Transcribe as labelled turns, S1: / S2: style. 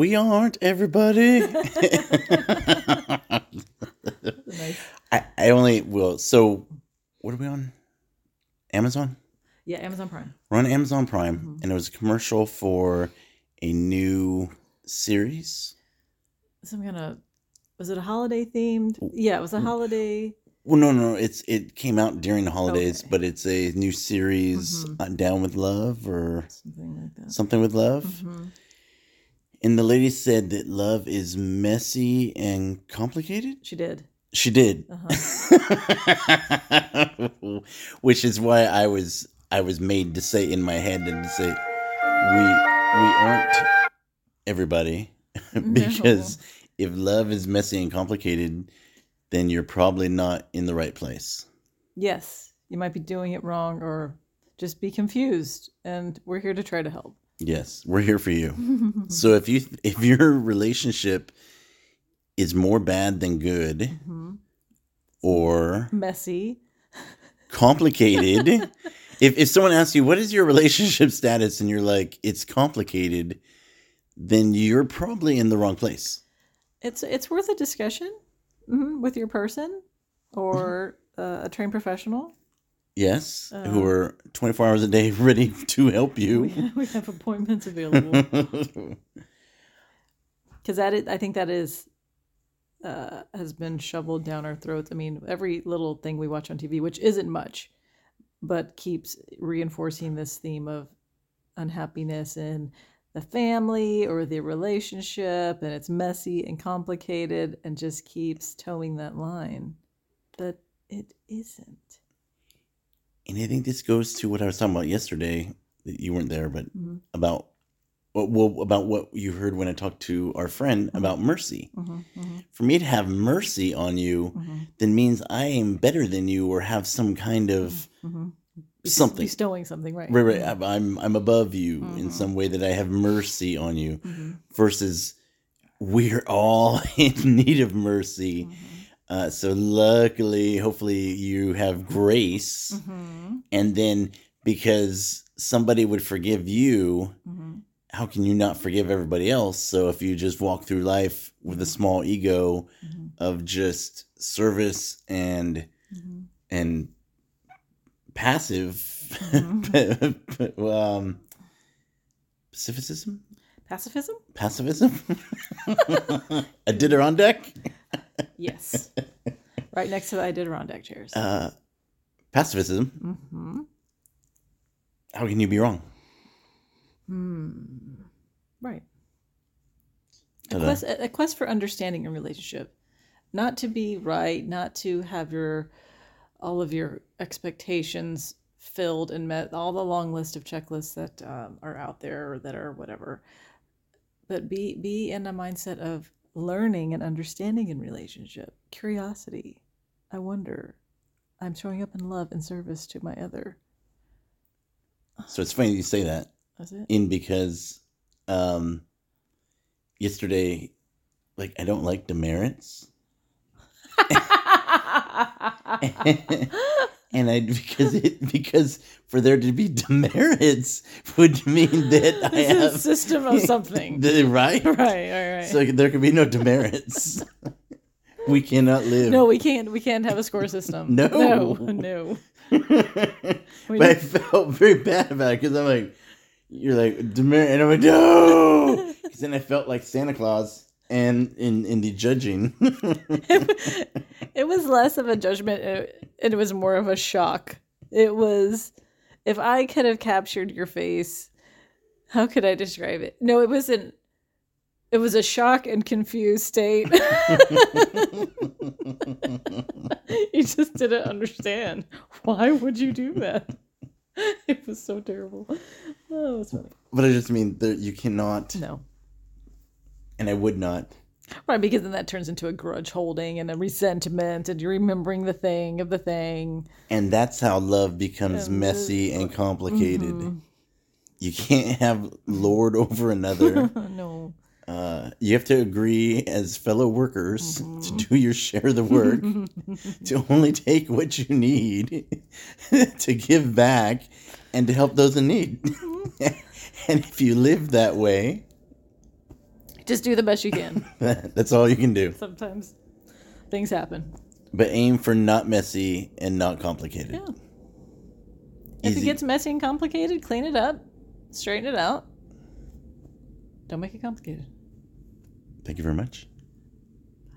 S1: We aren't everybody.
S2: nice.
S1: I, I only will. So, what are we on? Amazon.
S2: Yeah, Amazon Prime.
S1: We're on Amazon Prime, and it was a commercial for a new series.
S2: Some kind of was it a holiday themed? Yeah, it was a holiday.
S1: Well, no, no, it's it came out during the holidays,
S2: Okay.
S1: but it's a new series,
S2: Mhm.
S1: uh, Down with Love or
S2: Something like that.
S1: something with love.
S2: Mhm.
S1: And the lady said that love is messy and complicated.
S2: She did.
S1: She did,
S2: Uh-huh.
S1: which is why I was I was made to say in my head and to say we we aren't everybody because if love is messy and complicated, then you're probably not in the right place.
S2: Yes, you might be doing it wrong or just be confused, and we're here to try to help.
S1: Yes, we're here for you. so if you if your relationship is more bad than good
S2: Mhm.
S1: or
S2: Messy.
S1: complicated, if if someone asks you what is your relationship status and you're like it's complicated, then you're probably in the wrong place.
S2: It's it's worth a discussion mhm, with your person or
S1: Mm-hmm.
S2: uh, a trained professional.
S1: Yes, who
S2: Uh,
S1: are 24 hours a day ready to help
S2: We,
S1: you.
S2: we have appointments available because that is, I think that is uh, has been shoveled down our throats. I mean, every little thing we watch on TV, which isn't much, but keeps reinforcing this theme of unhappiness in the family or the relationship, and it's messy and complicated, and just keeps toeing that line. But it isn't.
S1: And I think this goes to what I was talking about yesterday. That you weren't there, but
S2: Mhm.
S1: about well, about what you heard when I talked to our friend about mercy.
S2: Mhm, mhm,
S1: For me to have mercy on you,
S2: mhm,
S1: then means I am better than you, or have some kind of
S2: mhm.
S1: Something.
S2: bestowing something, right?
S1: Right, right. I'm- I'm above you in some way that I have mercy on you. Versus, we're all in need of mercy. Uh, so luckily, hopefully, you have grace,
S2: mhm,
S1: and then because somebody would forgive you,
S2: mhm.
S1: how can you not forgive everybody else? So if you just walk through life with a small ego
S2: Mhm.
S1: of just service and
S2: Mhm.
S1: and passive
S2: Mm-hmm.
S1: um pacificism
S2: Pacifism?
S1: pacifism a Adirondack
S2: Yes. right next to the Adirondack chairs.
S1: uh pacifism
S2: hmm
S1: how can you be wrong
S2: Hmm. Right. A quest, a a quest for understanding in relationship, not to be right, not to have your all of your expectations filled and met, all the long list of checklists that um, are out there or that are whatever, but be be in a mindset of learning and understanding in relationship, curiosity. I wonder. I'm showing up in love and service to my other.
S1: so it's funny you say that
S2: That's it.
S1: in because um yesterday like i don't like demerits and i because it because for there to be demerits would mean that i
S2: It's a system of something.
S1: Right
S2: right, right, right.
S1: so there could be no demerits we cannot live
S2: no, we can't. We can't have a score system.
S1: No.
S2: no, no.
S1: But I felt very bad about it because I'm like, you're like demerit, and I'm like, no. 'Cause then I felt like Santa Claus, and in in the judging,
S2: it was less of a judgment, uh, and it was more of a shock. It was, if I could have captured your face, how could I describe it? No, it wasn't. It was a shock and confused state. you just didn't understand. Why would you do that? It was so terrible. Oh, it was funny.
S1: but I just mean that you cannot,
S2: No.
S1: and I would not.
S2: Right, because then that turns into a grudge holding and a resentment, and you're remembering the thing of the thing.
S1: And that's how love becomes
S2: And,
S1: messy and complicated.
S2: mhm.
S1: You can't have lord over another.
S2: no.
S1: Uh, you have to agree as fellow workers
S2: Mm-hmm.
S1: to do your share of the work, to only take what you need, to give back, and to help those in need.
S2: Mm-hmm.
S1: and if you live that way,
S2: Just do the best you can.
S1: That's all you can do.
S2: Sometimes things happen.
S1: But aim for not messy and not complicated.
S2: Yeah. If it gets messy and complicated, clean it up, straighten it out. Don't make it complicated.
S1: Thank you very much.